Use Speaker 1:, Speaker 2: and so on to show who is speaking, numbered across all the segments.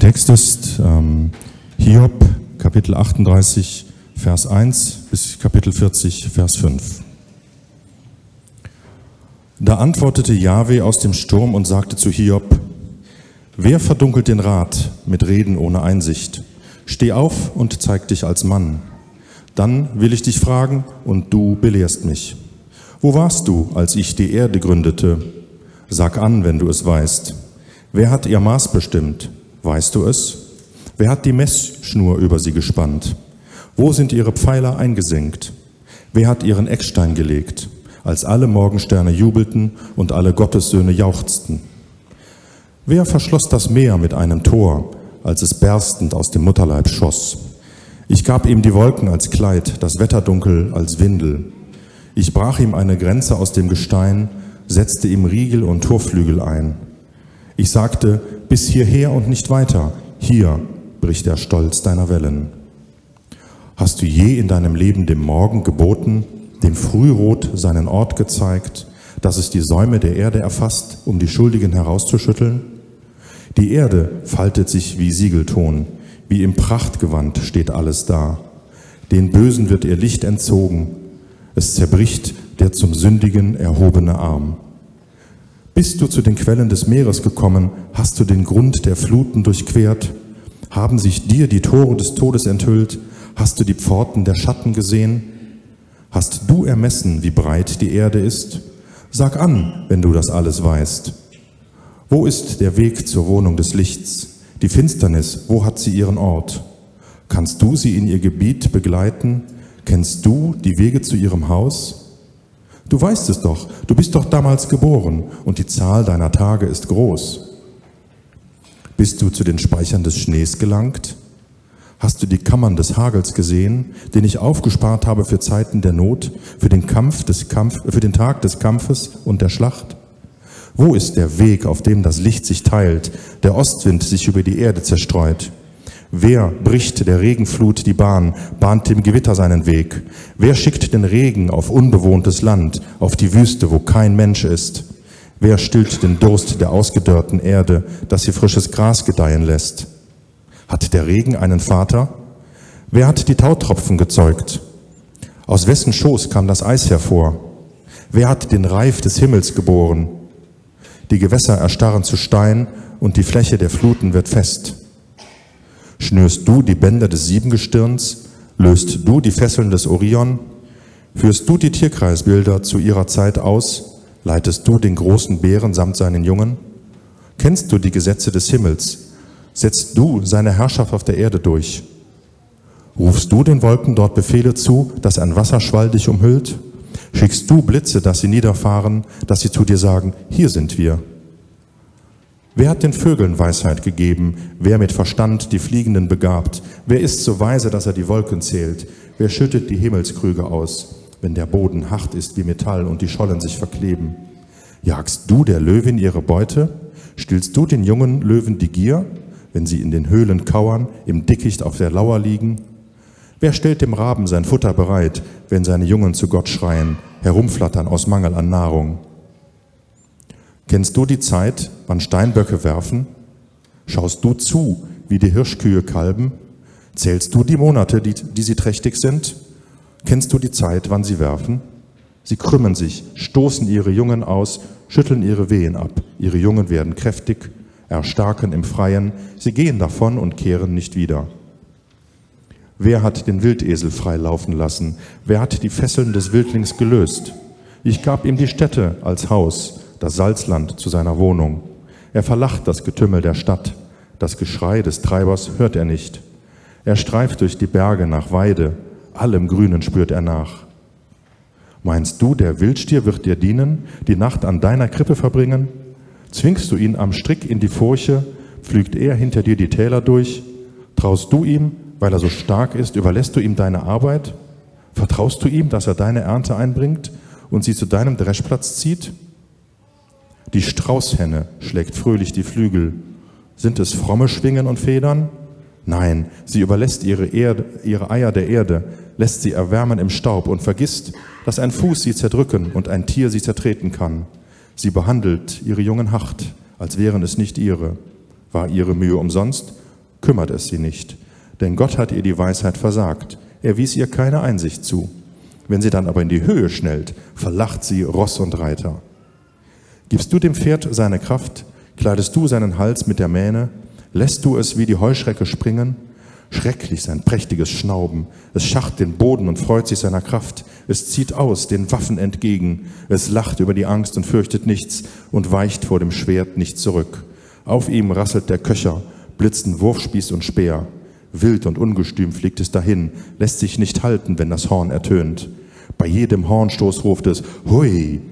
Speaker 1: Der Text ist ähm, Hiob, Kapitel 38, Vers 1 bis Kapitel 40, Vers 5. Da antwortete Jahwe aus dem Sturm und sagte zu Hiob, Wer verdunkelt den Rat mit Reden ohne Einsicht? Steh auf und zeig dich als Mann. Dann will ich dich fragen und du belehrst mich. Wo warst du, als ich die Erde gründete? Sag an, wenn du es weißt. Wer hat ihr Maß bestimmt? Weißt du es? Wer hat die Messschnur über sie gespannt? Wo sind ihre Pfeiler eingesenkt? Wer hat ihren Eckstein gelegt, als alle Morgensterne jubelten und alle Gottessöhne jauchzten? Wer verschloss das Meer mit einem Tor, als es berstend aus dem Mutterleib schoss? Ich gab ihm die Wolken als Kleid, das Wetterdunkel als Windel. Ich brach ihm eine Grenze aus dem Gestein, setzte ihm Riegel und Torflügel ein. Ich sagte, bis hierher und nicht weiter. Hier bricht der Stolz deiner Wellen. Hast du je in deinem Leben dem Morgen geboten, dem Frührot seinen Ort gezeigt, dass es die Säume der Erde erfasst, um die Schuldigen herauszuschütteln? Die Erde faltet sich wie Siegelton, wie im Prachtgewand steht alles da. Den Bösen wird ihr Licht entzogen, es zerbricht der zum Sündigen erhobene Arm. Bist du zu den Quellen des Meeres gekommen, hast du den Grund der Fluten durchquert, haben sich dir die Tore des Todes enthüllt, hast du die Pforten der Schatten gesehen, hast du ermessen, wie breit die Erde ist? Sag an, wenn du das alles weißt. Wo ist der Weg zur Wohnung des Lichts? Die Finsternis, wo hat sie ihren Ort? Kannst du sie in ihr Gebiet begleiten? Kennst du die Wege zu ihrem Haus? Du weißt es doch, du bist doch damals geboren und die Zahl deiner Tage ist groß. Bist du zu den Speichern des Schnees gelangt? Hast du die Kammern des Hagels gesehen, den ich aufgespart habe für Zeiten der Not, für den Kampf des Kampf, für den Tag des Kampfes und der Schlacht? Wo ist der Weg, auf dem das Licht sich teilt, der Ostwind sich über die Erde zerstreut? Wer bricht der Regenflut die Bahn, bahnt dem Gewitter seinen Weg? Wer schickt den Regen auf unbewohntes Land, auf die Wüste, wo kein Mensch ist? Wer stillt den Durst der ausgedörrten Erde, dass sie frisches Gras gedeihen lässt? Hat der Regen einen Vater? Wer hat die Tautropfen gezeugt? Aus wessen Schoß kam das Eis hervor? Wer hat den Reif des Himmels geboren? Die Gewässer erstarren zu Stein und die Fläche der Fluten wird fest. Schnürst du die Bänder des Siebengestirns? Löst du die Fesseln des Orion? Führst du die Tierkreisbilder zu ihrer Zeit aus? Leitest du den großen Bären samt seinen Jungen? Kennst du die Gesetze des Himmels? Setzt du seine Herrschaft auf der Erde durch? Rufst du den Wolken dort Befehle zu, dass ein Wasserschwall dich umhüllt? Schickst du Blitze, dass sie niederfahren, dass sie zu dir sagen, hier sind wir? Wer hat den Vögeln Weisheit gegeben? Wer mit Verstand die Fliegenden begabt? Wer ist so weise, dass er die Wolken zählt? Wer schüttet die Himmelskrüge aus, wenn der Boden hart ist wie Metall und die Schollen sich verkleben? Jagst du der Löwin ihre Beute? Stillst du den jungen Löwen die Gier, wenn sie in den Höhlen kauern, im Dickicht auf der Lauer liegen? Wer stellt dem Raben sein Futter bereit, wenn seine Jungen zu Gott schreien, herumflattern aus Mangel an Nahrung? Kennst du die Zeit, wann Steinböcke werfen? Schaust du zu, wie die Hirschkühe kalben? Zählst du die Monate, die, die sie trächtig sind? Kennst du die Zeit, wann sie werfen? Sie krümmen sich, stoßen ihre Jungen aus, schütteln ihre Wehen ab. Ihre Jungen werden kräftig, erstarken im Freien. Sie gehen davon und kehren nicht wieder. Wer hat den Wildesel frei laufen lassen? Wer hat die Fesseln des Wildlings gelöst? Ich gab ihm die Stätte als Haus das Salzland zu seiner Wohnung. Er verlacht das Getümmel der Stadt. Das Geschrei des Treibers hört er nicht. Er streift durch die Berge nach Weide. Allem Grünen spürt er nach. Meinst du, der Wildstier wird dir dienen, die Nacht an deiner Krippe verbringen? Zwingst du ihn am Strick in die Furche, pflügt er hinter dir die Täler durch? Traust du ihm, weil er so stark ist, überlässt du ihm deine Arbeit? Vertraust du ihm, dass er deine Ernte einbringt und sie zu deinem Dreschplatz zieht? Die Straußhenne schlägt fröhlich die Flügel. Sind es fromme Schwingen und Federn? Nein, sie überlässt ihre, Erde, ihre Eier der Erde, lässt sie erwärmen im Staub und vergisst, dass ein Fuß sie zerdrücken und ein Tier sie zertreten kann. Sie behandelt ihre Jungen hart, als wären es nicht ihre. War ihre Mühe umsonst, kümmert es sie nicht, denn Gott hat ihr die Weisheit versagt. Er wies ihr keine Einsicht zu. Wenn sie dann aber in die Höhe schnellt, verlacht sie Ross und Reiter. Gibst du dem Pferd seine Kraft, kleidest du seinen Hals mit der Mähne, lässt du es wie die Heuschrecke springen, Schrecklich sein prächtiges Schnauben. Es schacht den Boden und freut sich seiner Kraft. Es zieht aus, den Waffen entgegen. Es lacht über die Angst und fürchtet nichts und weicht vor dem Schwert nicht zurück. Auf ihm rasselt der Köcher, blitzen Wurfspieß und Speer. Wild und ungestüm fliegt es dahin, lässt sich nicht halten, wenn das Horn ertönt. Bei jedem Hornstoß ruft es, hui!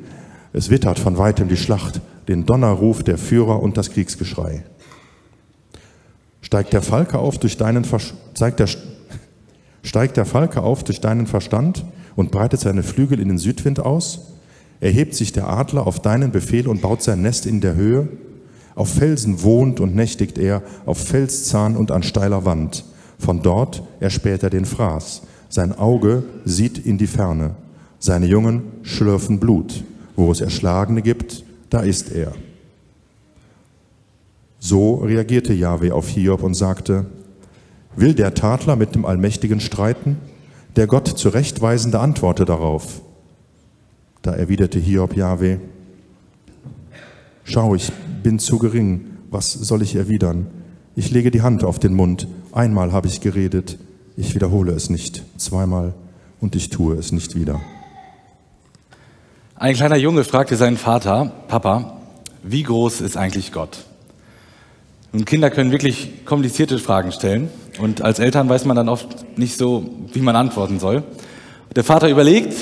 Speaker 1: Es wittert von weitem die Schlacht, den Donnerruf der Führer und das Kriegsgeschrei. Steigt der Falke auf durch deinen zeigt der, steigt der Falke auf durch deinen Verstand und breitet seine Flügel in den Südwind aus? Erhebt sich der Adler auf deinen Befehl und baut sein Nest in der Höhe? Auf Felsen wohnt und nächtigt er, auf Felszahn und an steiler Wand. Von dort erspäht er den Fraß. Sein Auge sieht in die Ferne. Seine Jungen schlürfen Blut. Wo es Erschlagene gibt, da ist er. So reagierte Yahweh auf Hiob und sagte, Will der Tadler mit dem Allmächtigen streiten? Der Gott zurechtweisende antworte darauf. Da erwiderte Hiob Yahweh, Schau, ich bin zu gering, was soll ich erwidern? Ich lege die Hand auf den Mund, einmal habe ich geredet, ich wiederhole es nicht, zweimal und ich tue es nicht wieder.
Speaker 2: Ein kleiner Junge fragte seinen Vater, Papa, wie groß ist eigentlich Gott? Und Kinder können wirklich komplizierte Fragen stellen und als Eltern weiß man dann oft nicht so, wie man antworten soll. Der Vater überlegt,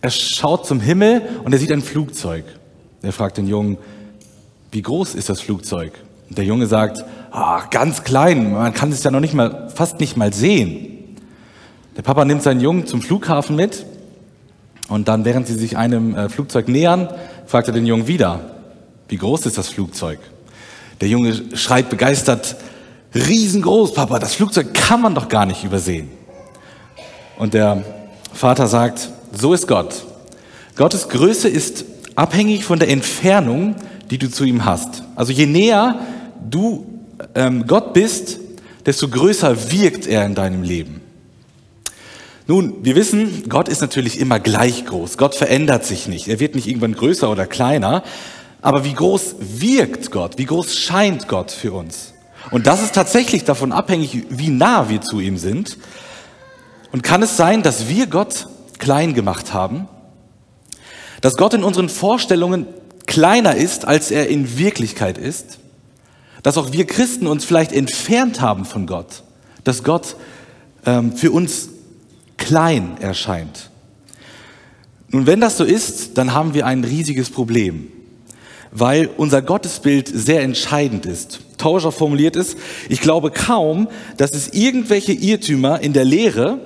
Speaker 2: er schaut zum Himmel und er sieht ein Flugzeug. Er fragt den Jungen, wie groß ist das Flugzeug? Und der Junge sagt, ah, ganz klein, man kann es ja noch nicht mal, fast nicht mal sehen. Der Papa nimmt seinen Jungen zum Flughafen mit und dann, während sie sich einem äh, Flugzeug nähern, fragt er den Jungen wieder, wie groß ist das Flugzeug? Der Junge schreit begeistert, riesengroß, Papa, das Flugzeug kann man doch gar nicht übersehen. Und der Vater sagt, so ist Gott. Gottes Größe ist abhängig von der Entfernung, die du zu ihm hast. Also je näher du ähm, Gott bist, desto größer wirkt er in deinem Leben. Nun, wir wissen, Gott ist natürlich immer gleich groß. Gott verändert sich nicht. Er wird nicht irgendwann größer oder kleiner. Aber wie groß wirkt Gott? Wie groß scheint Gott für uns? Und das ist tatsächlich davon abhängig, wie nah wir zu ihm sind. Und kann es sein, dass wir Gott klein gemacht haben? Dass Gott in unseren Vorstellungen kleiner ist, als er in Wirklichkeit ist, dass auch wir Christen uns vielleicht entfernt haben von Gott, dass Gott ähm, für uns klein erscheint. Nun, wenn das so ist, dann haben wir ein riesiges Problem, weil unser Gottesbild sehr entscheidend ist. Tauscher formuliert es, ich glaube kaum, dass es irgendwelche Irrtümer in der Lehre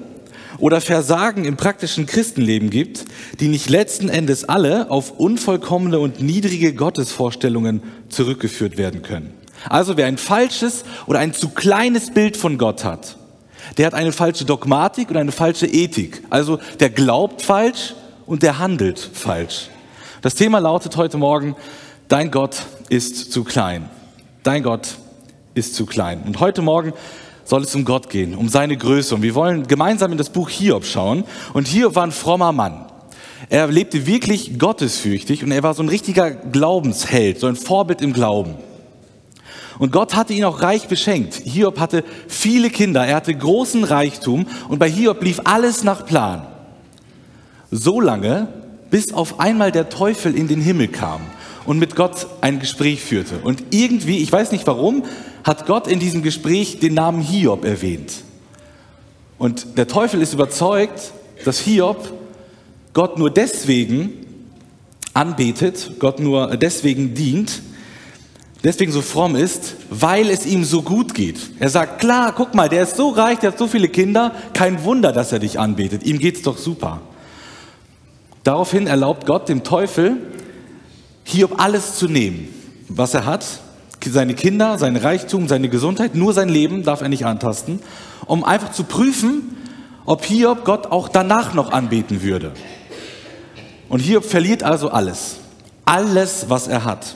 Speaker 2: oder Versagen im praktischen Christenleben gibt, die nicht letzten Endes alle auf unvollkommene und niedrige Gottesvorstellungen zurückgeführt werden können. Also wer ein falsches oder ein zu kleines Bild von Gott hat, der hat eine falsche Dogmatik und eine falsche Ethik. Also der glaubt falsch und der handelt falsch. Das Thema lautet heute Morgen, dein Gott ist zu klein. Dein Gott ist zu klein. Und heute Morgen soll es um Gott gehen, um seine Größe. Und wir wollen gemeinsam in das Buch Hiob schauen. Und Hiob war ein frommer Mann. Er lebte wirklich gottesfürchtig und er war so ein richtiger Glaubensheld, so ein Vorbild im Glauben. Und Gott hatte ihn auch reich beschenkt. Hiob hatte viele Kinder, er hatte großen Reichtum und bei Hiob lief alles nach Plan. So lange, bis auf einmal der Teufel in den Himmel kam und mit Gott ein Gespräch führte. Und irgendwie, ich weiß nicht warum, hat Gott in diesem Gespräch den Namen Hiob erwähnt. Und der Teufel ist überzeugt, dass Hiob Gott nur deswegen anbetet, Gott nur deswegen dient, deswegen so fromm ist, weil es ihm so gut geht. Er sagt, klar, guck mal, der ist so reich, der hat so viele Kinder, kein Wunder, dass er dich anbetet, ihm geht's doch super. Daraufhin erlaubt Gott dem Teufel, Hiob alles zu nehmen, was er hat, seine Kinder, sein Reichtum, seine Gesundheit, nur sein Leben darf er nicht antasten, um einfach zu prüfen, ob Hiob Gott auch danach noch anbeten würde. Und Hiob verliert also alles, alles, was er hat.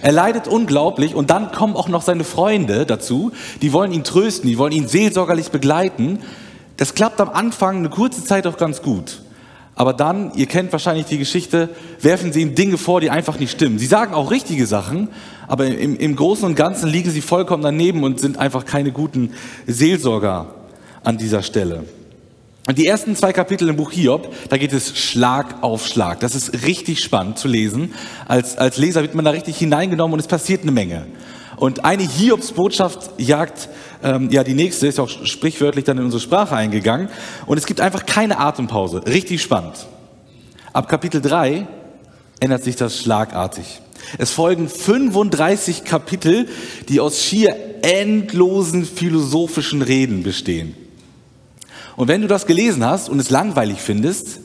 Speaker 2: Er leidet unglaublich und dann kommen auch noch seine Freunde dazu, die wollen ihn trösten, die wollen ihn seelsorgerlich begleiten. Das klappt am Anfang eine kurze Zeit auch ganz gut. Aber dann, ihr kennt wahrscheinlich die Geschichte, werfen sie ihm Dinge vor, die einfach nicht stimmen. Sie sagen auch richtige Sachen, aber im, im Großen und Ganzen liegen sie vollkommen daneben und sind einfach keine guten Seelsorger an dieser Stelle. Und die ersten zwei Kapitel im Buch Hiob, da geht es Schlag auf Schlag. Das ist richtig spannend zu lesen. Als, als Leser wird man da richtig hineingenommen und es passiert eine Menge. Und eine Hiobs-Botschaft jagt ähm, ja die nächste, ist auch sprichwörtlich dann in unsere Sprache eingegangen. Und es gibt einfach keine Atempause. Richtig spannend. Ab Kapitel 3 ändert sich das schlagartig. Es folgen 35 Kapitel, die aus schier endlosen philosophischen Reden bestehen. Und wenn du das gelesen hast und es langweilig findest,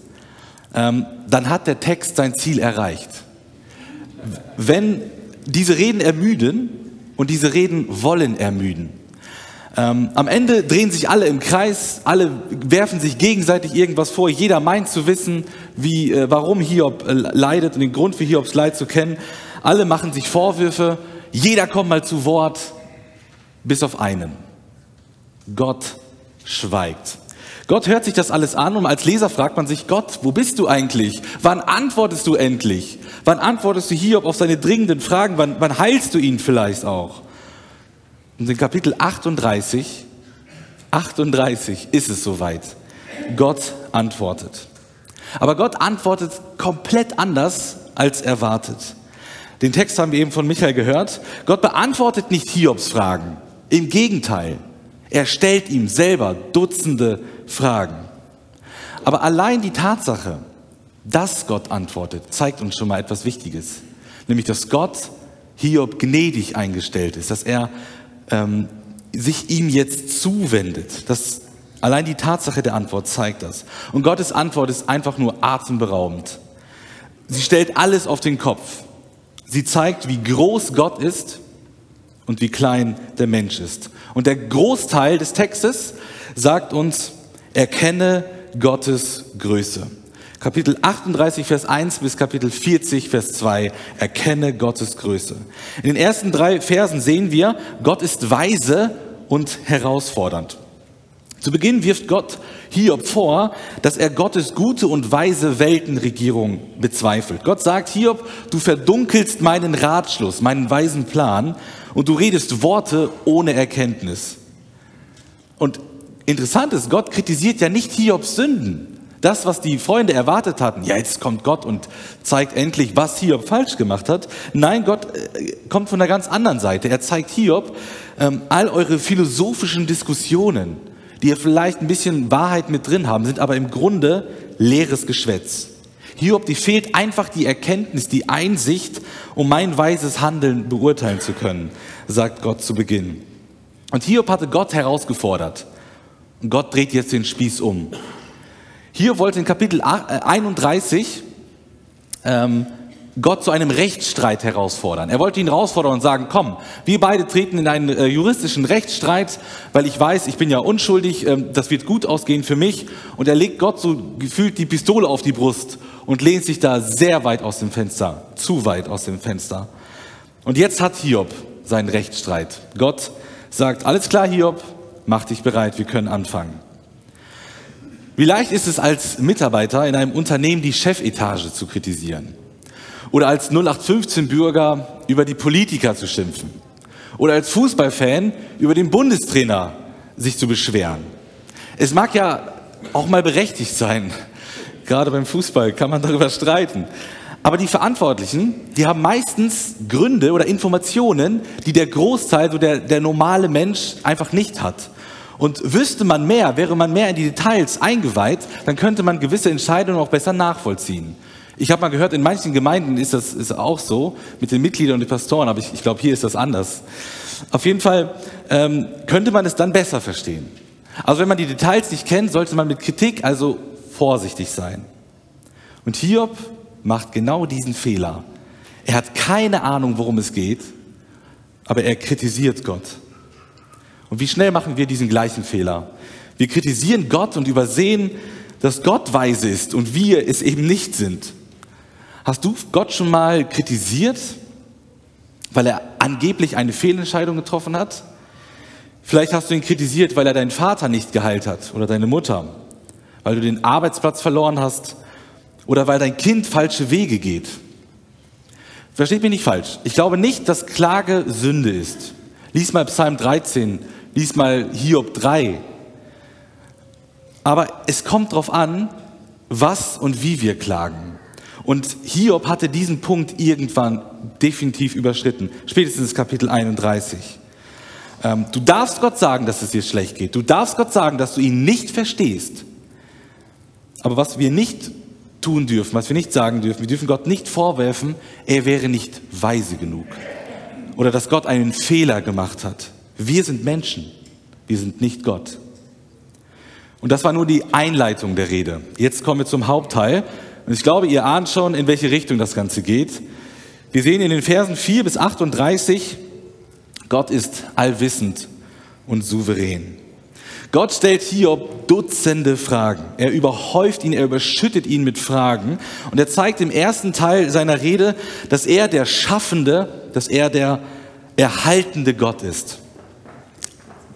Speaker 2: ähm, dann hat der Text sein Ziel erreicht. Wenn diese Reden ermüden und diese Reden wollen ermüden. Ähm, am Ende drehen sich alle im Kreis, alle werfen sich gegenseitig irgendwas vor. Jeder meint zu wissen, wie, äh, warum Hiob äh, leidet und den Grund für Hiobs Leid zu kennen. Alle machen sich Vorwürfe. Jeder kommt mal zu Wort, bis auf einen. Gott schweigt. Gott hört sich das alles an und als Leser fragt man sich, Gott, wo bist du eigentlich? Wann antwortest du endlich? Wann antwortest du Hiob auf seine dringenden Fragen? Wann, wann heilst du ihn vielleicht auch? Und in Kapitel 38, 38 ist es soweit. Gott antwortet. Aber Gott antwortet komplett anders als erwartet. Den Text haben wir eben von Michael gehört. Gott beantwortet nicht Hiobs Fragen. Im Gegenteil. Er stellt ihm selber Dutzende Fragen. Aber allein die Tatsache, dass Gott antwortet, zeigt uns schon mal etwas Wichtiges. Nämlich, dass Gott Hiob gnädig eingestellt ist, dass er ähm, sich ihm jetzt zuwendet. Das, allein die Tatsache der Antwort zeigt das. Und Gottes Antwort ist einfach nur atemberaubend. Sie stellt alles auf den Kopf. Sie zeigt, wie groß Gott ist und wie klein der Mensch ist. Und der Großteil des Textes sagt uns, erkenne Gottes Größe. Kapitel 38, Vers 1 bis Kapitel 40, Vers 2, erkenne Gottes Größe. In den ersten drei Versen sehen wir, Gott ist weise und herausfordernd. Zu Beginn wirft Gott Hiob vor, dass er Gottes gute und weise Weltenregierung bezweifelt. Gott sagt, Hiob, du verdunkelst meinen Ratschluss, meinen weisen Plan und du redest Worte ohne Erkenntnis. Und interessant ist, Gott kritisiert ja nicht Hiobs Sünden. Das, was die Freunde erwartet hatten, ja, jetzt kommt Gott und zeigt endlich, was Hiob falsch gemacht hat. Nein, Gott äh, kommt von einer ganz anderen Seite. Er zeigt Hiob ähm, all eure philosophischen Diskussionen, die ja vielleicht ein bisschen Wahrheit mit drin haben, sind aber im Grunde leeres Geschwätz. Hiob, die fehlt einfach die Erkenntnis, die Einsicht, um mein weises Handeln beurteilen zu können, sagt Gott zu Beginn. Und Hiob hatte Gott herausgefordert. Gott dreht jetzt den Spieß um. Hier wollte in Kapitel 31 äh, ähm, Gott zu einem Rechtsstreit herausfordern. Er wollte ihn herausfordern und sagen, komm, wir beide treten in einen äh, juristischen Rechtsstreit, weil ich weiß, ich bin ja unschuldig, äh, das wird gut ausgehen für mich. Und er legt Gott so gefühlt die Pistole auf die Brust und lehnt sich da sehr weit aus dem Fenster, zu weit aus dem Fenster. Und jetzt hat Hiob seinen Rechtsstreit. Gott sagt, alles klar, Hiob, mach dich bereit, wir können anfangen. Wie leicht ist es als Mitarbeiter in einem Unternehmen die Chefetage zu kritisieren? Oder als 0815-Bürger über die Politiker zu schimpfen. Oder als Fußballfan über den Bundestrainer sich zu beschweren. Es mag ja auch mal berechtigt sein. Gerade beim Fußball kann man darüber streiten. Aber die Verantwortlichen, die haben meistens Gründe oder Informationen, die der Großteil, so der, der normale Mensch einfach nicht hat. Und wüsste man mehr, wäre man mehr in die Details eingeweiht, dann könnte man gewisse Entscheidungen auch besser nachvollziehen. Ich habe mal gehört, in manchen Gemeinden ist das ist auch so, mit den Mitgliedern und den Pastoren, aber ich, ich glaube, hier ist das anders. Auf jeden Fall ähm, könnte man es dann besser verstehen. Also wenn man die Details nicht kennt, sollte man mit Kritik also vorsichtig sein. Und Hiob macht genau diesen Fehler. Er hat keine Ahnung, worum es geht, aber er kritisiert Gott. Und wie schnell machen wir diesen gleichen Fehler? Wir kritisieren Gott und übersehen, dass Gott weise ist und wir es eben nicht sind. Hast du Gott schon mal kritisiert? weil er angeblich eine Fehlentscheidung getroffen hat. Vielleicht hast du ihn kritisiert, weil er deinen Vater nicht geheilt hat oder deine Mutter, weil du den Arbeitsplatz verloren hast oder weil dein Kind falsche Wege geht. Versteht mich nicht falsch. Ich glaube nicht, dass Klage Sünde ist. Lies mal Psalm 13, lies mal Hiob 3. Aber es kommt darauf an, was und wie wir klagen. Und Hiob hatte diesen Punkt irgendwann definitiv überschritten, spätestens Kapitel 31. Ähm, du darfst Gott sagen, dass es dir schlecht geht. Du darfst Gott sagen, dass du ihn nicht verstehst. Aber was wir nicht tun dürfen, was wir nicht sagen dürfen, wir dürfen Gott nicht vorwerfen, er wäre nicht weise genug. Oder dass Gott einen Fehler gemacht hat. Wir sind Menschen, wir sind nicht Gott. Und das war nur die Einleitung der Rede. Jetzt kommen wir zum Hauptteil. Und ich glaube, ihr ahnt schon, in welche Richtung das Ganze geht. Wir sehen in den Versen 4 bis 38, Gott ist allwissend und souverän. Gott stellt Hiob Dutzende Fragen. Er überhäuft ihn, er überschüttet ihn mit Fragen. Und er zeigt im ersten Teil seiner Rede, dass er der Schaffende, dass er der erhaltende Gott ist.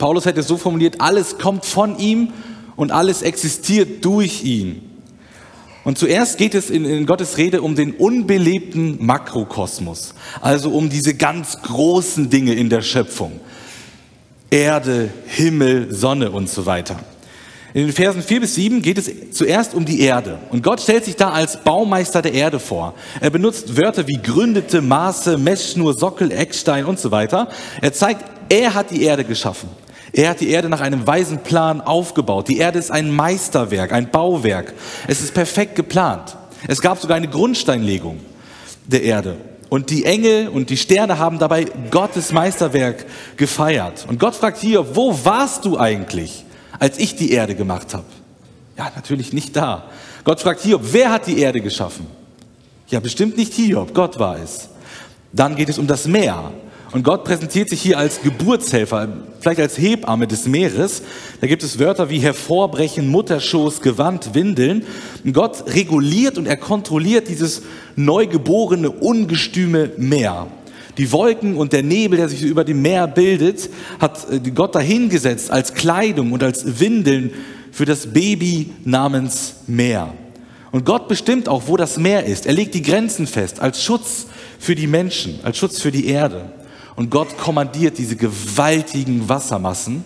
Speaker 2: Paulus hätte so formuliert, alles kommt von ihm und alles existiert durch ihn. Und zuerst geht es in, in, Gottes Rede um den unbelebten Makrokosmos, also um diese ganz großen Dinge in der Schöpfung. Erde, Himmel, Sonne und so weiter. In den Versen 4 bis 7 geht es zuerst um die Erde. Und Gott stellt sich da als Baumeister der Erde vor. Er benutzt Wörter wie gründete, Maße, Messschnur, Sockel, Eckstein und so weiter. Er zeigt, er hat die Erde geschaffen. Er hat die Erde nach einem weisen Plan aufgebaut. Die Erde ist ein Meisterwerk, ein Bauwerk. Es ist perfekt geplant. Es gab sogar eine Grundsteinlegung der Erde. Und die Engel und die Sterne haben dabei Gottes Meisterwerk gefeiert. Und Gott fragt hier, wo warst du eigentlich, als ich die Erde gemacht habe? Ja, natürlich nicht da. Gott fragt Hiob, wer hat die Erde geschaffen? Ja, bestimmt nicht Hiob, Gott war es. Dann geht es um das Meer. Und Gott präsentiert sich hier als Geburtshelfer, vielleicht als Hebamme des Meeres. Da gibt es Wörter wie hervorbrechen, Mutterschoß, Gewand, Windeln. Und Gott reguliert und er kontrolliert dieses neugeborene, ungestüme Meer. Die Wolken und der Nebel, der sich über dem Meer bildet, hat äh, Gott dahingesetzt als Kleidung und als Windeln für das Baby namens Meer. Und Gott bestimmt auch, wo das Meer ist. Er legt die Grenzen fest als Schutz für die Menschen, als Schutz für die Erde. Und Gott kommandiert diese gewaltigen Wassermassen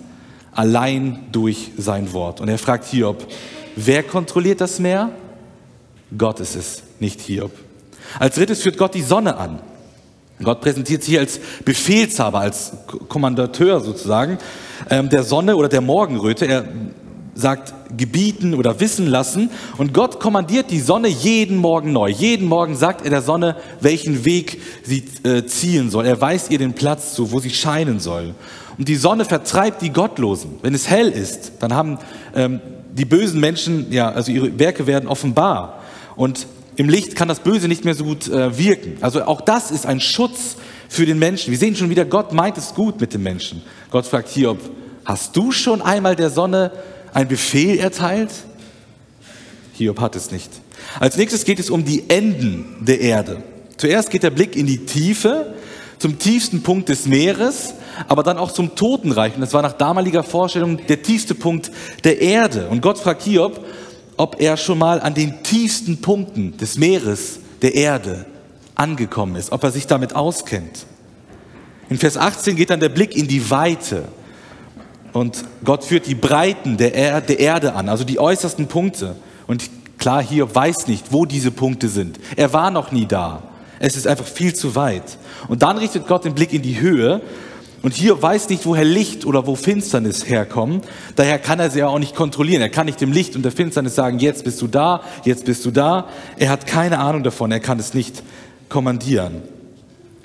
Speaker 2: allein durch sein Wort. Und er fragt Hiob, wer kontrolliert das Meer? Gott ist es, nicht Hiob. Als drittes führt Gott die Sonne an. Gott präsentiert sich als Befehlshaber, als Kommandateur sozusagen ähm, der Sonne oder der Morgenröte. Er sagt gebieten oder wissen lassen. Und Gott kommandiert die Sonne jeden Morgen neu. Jeden Morgen sagt er der Sonne, welchen Weg sie äh, ziehen soll. Er weist ihr den Platz zu, wo sie scheinen soll. Und die Sonne vertreibt die Gottlosen. Wenn es hell ist, dann haben ähm, die bösen Menschen, ja, also ihre Werke werden offenbar. Und im Licht kann das Böse nicht mehr so gut äh, wirken. Also auch das ist ein Schutz für den Menschen. Wir sehen schon wieder, Gott meint es gut mit dem Menschen. Gott fragt hier, ob hast du schon einmal der Sonne ein Befehl erteilt? Hiob hat es nicht. Als nächstes geht es um die Enden der Erde. Zuerst geht der Blick in die Tiefe, zum tiefsten Punkt des Meeres, aber dann auch zum Totenreich. Und das war nach damaliger Vorstellung der tiefste Punkt der Erde. Und Gott fragt Hiob, ob er schon mal an den tiefsten Punkten des Meeres, der Erde angekommen ist, ob er sich damit auskennt. In Vers 18 geht dann der Blick in die Weite. Und Gott führt die Breiten der, er der Erde an, also die äußersten Punkte. Und klar, hier weiß nicht, wo diese Punkte sind. Er war noch nie da. Es ist einfach viel zu weit. Und dann richtet Gott den Blick in die Höhe. Und hier weiß nicht, woher Licht oder wo Finsternis herkommen. Daher kann er sie ja auch nicht kontrollieren. Er kann nicht dem Licht und der Finsternis sagen, jetzt bist du da, jetzt bist du da. Er hat keine Ahnung davon. Er kann es nicht kommandieren.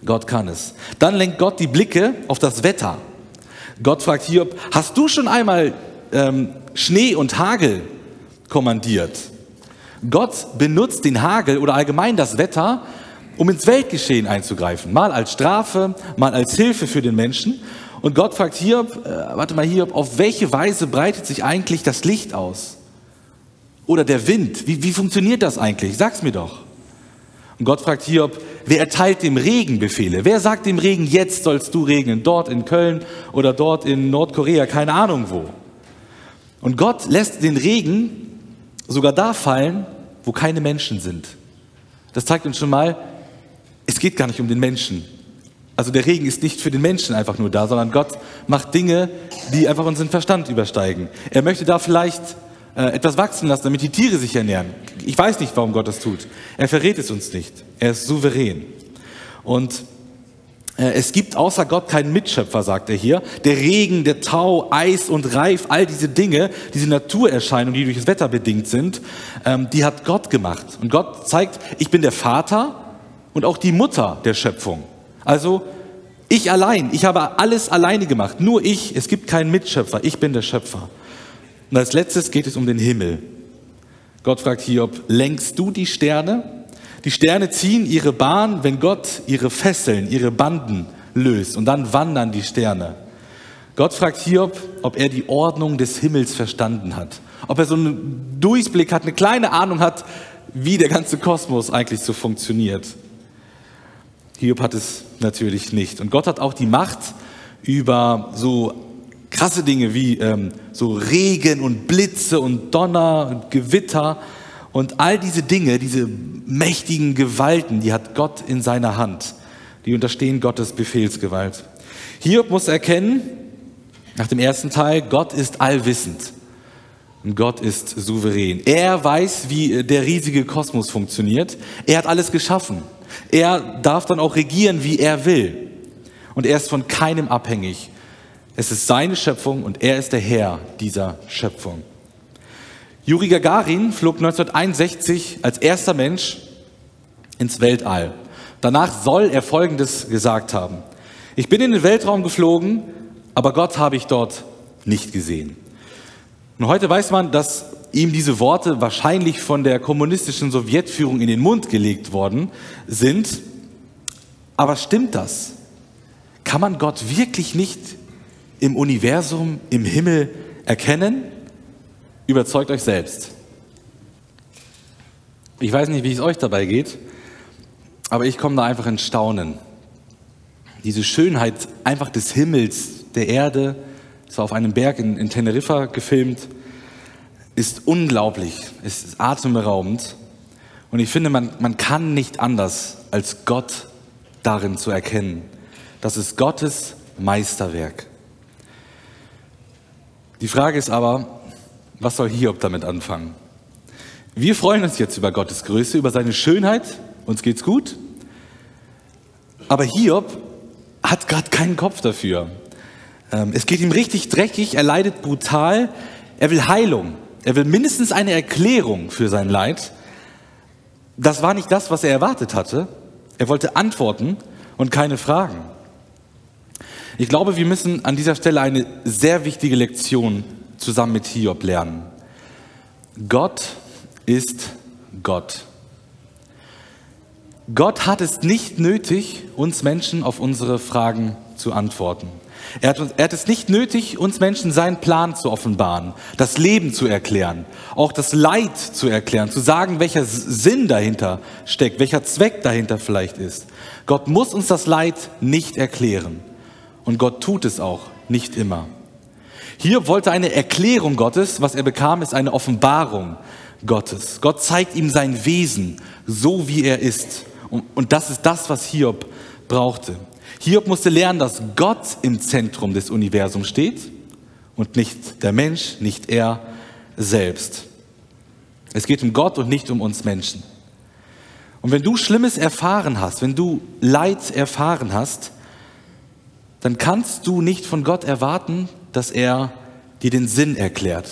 Speaker 2: Gott kann es. Dann lenkt Gott die Blicke auf das Wetter. Gott fragt Hiob, hast du schon einmal ähm, Schnee und Hagel kommandiert? Gott benutzt den Hagel oder allgemein das Wetter, um ins Weltgeschehen einzugreifen. Mal als Strafe, mal als Hilfe für den Menschen. Und Gott fragt Hiob, äh, warte mal Hiob, auf welche Weise breitet sich eigentlich das Licht aus? Oder der Wind? Wie, wie funktioniert das eigentlich? Sag's mir doch. Und Gott fragt Hiob, wer erteilt dem Regen Befehle? Wer sagt dem Regen, jetzt sollst du regnen? Dort in Köln oder dort in Nordkorea, keine Ahnung wo. Und Gott lässt den Regen sogar da fallen, wo keine Menschen sind. Das zeigt uns schon mal, es geht gar nicht um den Menschen. Also der Regen ist nicht für den Menschen einfach nur da, sondern Gott macht Dinge, die einfach unseren Verstand übersteigen. Er möchte da vielleicht äh, etwas wachsen lassen, damit die Tiere sich ernähren. Ich weiß nicht, warum Gott das tut. Er verrät es uns nicht. Er ist souverän. Und äh, es gibt außer Gott keinen Mitschöpfer, sagt er hier. Der Regen, der Tau, Eis und Reif, all diese Dinge, diese Naturerscheinungen, die durch das Wetter bedingt sind, ähm, die hat Gott gemacht. Und Gott zeigt, ich bin der Vater und auch die Mutter der Schöpfung. Also ich allein, ich habe alles alleine gemacht, nur ich, es gibt keinen Mitschöpfer, ich bin der Schöpfer. Und als letztes geht es um den Himmel. Gott fragt Hiob, lenkst du die Sterne? Die Sterne ziehen ihre Bahn, wenn Gott ihre Fesseln, ihre Banden löst. Und dann wandern die Sterne. Gott fragt Hiob, ob er die Ordnung des Himmels verstanden hat. Ob er so einen Durchblick hat, eine kleine Ahnung hat, wie der ganze Kosmos eigentlich so funktioniert. Hiob hat es natürlich nicht. Und Gott hat auch die Macht über so krasse Dinge wie ähm, so Regen und Blitze und Donner und Gewitter. Und all diese Dinge, diese mächtigen Gewalten, die hat Gott in seiner Hand. Die unterstehen Gottes Befehlsgewalt. Hiob muss erkennen, nach dem ersten Teil, Gott ist allwissend. Und Gott ist souverän. Er weiß, wie der riesige Kosmos funktioniert. Er hat alles geschaffen. Er darf dann auch regieren, wie er will. Und er ist von keinem abhängig. Es ist seine Schöpfung und er ist der Herr dieser Schöpfung. Juri Gagarin flog 1961 als erster Mensch ins Weltall. Danach soll er Folgendes gesagt haben. Ich bin in den Weltraum geflogen, aber Gott habe ich dort nicht gesehen. Und heute weiß man, dass ihm diese Worte wahrscheinlich von der kommunistischen Sowjetführung in den Mund gelegt worden sind. Aber stimmt das? Kann man Gott wirklich nicht im Universum, im Himmel erkennen? Überzeugt euch selbst. Ich weiß nicht, wie es euch dabei geht, aber ich komme da einfach in Staunen. Diese Schönheit einfach des Himmels, der Erde, es war auf einem Berg in, in Teneriffa gefilmt, ist unglaublich, ist atemberaubend. Und ich finde, man, man kann nicht anders, als Gott darin zu erkennen. Das ist Gottes Meisterwerk. Die Frage ist aber, was soll Hiob damit anfangen? Wir freuen uns jetzt über Gottes Größe, über seine Schönheit, uns geht's gut. Aber Hiob hat gerade keinen Kopf dafür. Ähm, es geht ihm richtig dreckig, er leidet brutal, er will Heilung, er will mindestens eine Erklärung für sein Leid. Das war nicht das, was er erwartet hatte. Er wollte Antworten und keine Fragen. Ich glaube, wir müssen an dieser Stelle eine sehr wichtige Lektion zusammen mit Hiob lernen. Gott ist Gott. Gott hat es nicht nötig, uns Menschen auf unsere Fragen zu antworten. Er hat, er hat, es nicht nötig, uns Menschen seinen Plan zu offenbaren, das Leben zu erklären, auch das Leid zu erklären, zu sagen, welcher Sinn dahinter steckt, welcher Zweck dahinter vielleicht ist. Gott muss uns das Leid nicht erklären. Und Gott tut es auch nicht immer. Hier wollte eine Erklärung Gottes, was er bekam, ist eine Offenbarung Gottes. Gott zeigt ihm sein Wesen, so wie er ist. Und das ist das, was Hiob brauchte. Hiob musste lernen, dass Gott im Zentrum des Universums steht und nicht der Mensch, nicht er selbst. Es geht um Gott und nicht um uns Menschen. Und wenn du Schlimmes erfahren hast, wenn du Leid erfahren hast, dann kannst du nicht von Gott erwarten, dass er dir den Sinn erklärt.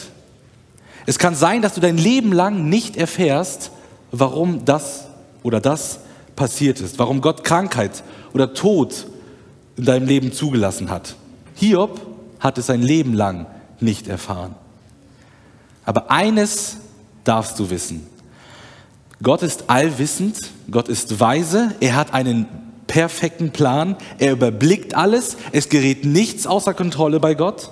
Speaker 2: Es kann sein, dass du dein Leben lang nicht erfährst, warum das oder das passiert ist, warum Gott Krankheit oder Tod in deinem Leben zugelassen hat. Hiob hat es sein Leben lang nicht erfahren. Aber eines darfst du wissen. Gott ist allwissend, Gott ist weise, er hat einen perfekten Plan, er überblickt alles, es gerät nichts außer Kontrolle bei Gott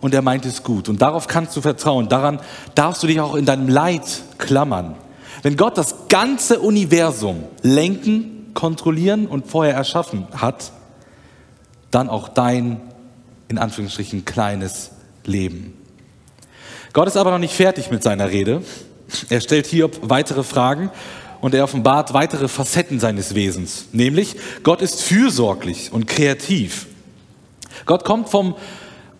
Speaker 2: und er meint es gut. Und darauf kannst du vertrauen, daran darfst du dich auch in deinem Leid klammern. Wenn Gott das ganze Universum lenken kontrollieren und vorher erschaffen hat, dann auch dein, in Anführungsstrichen, kleines Leben. Gott ist aber noch nicht fertig mit seiner Rede. Er stellt Hiob weitere Fragen und er offenbart weitere Facetten seines Wesens. Nämlich, Gott ist fürsorglich und kreativ. Gott kommt vom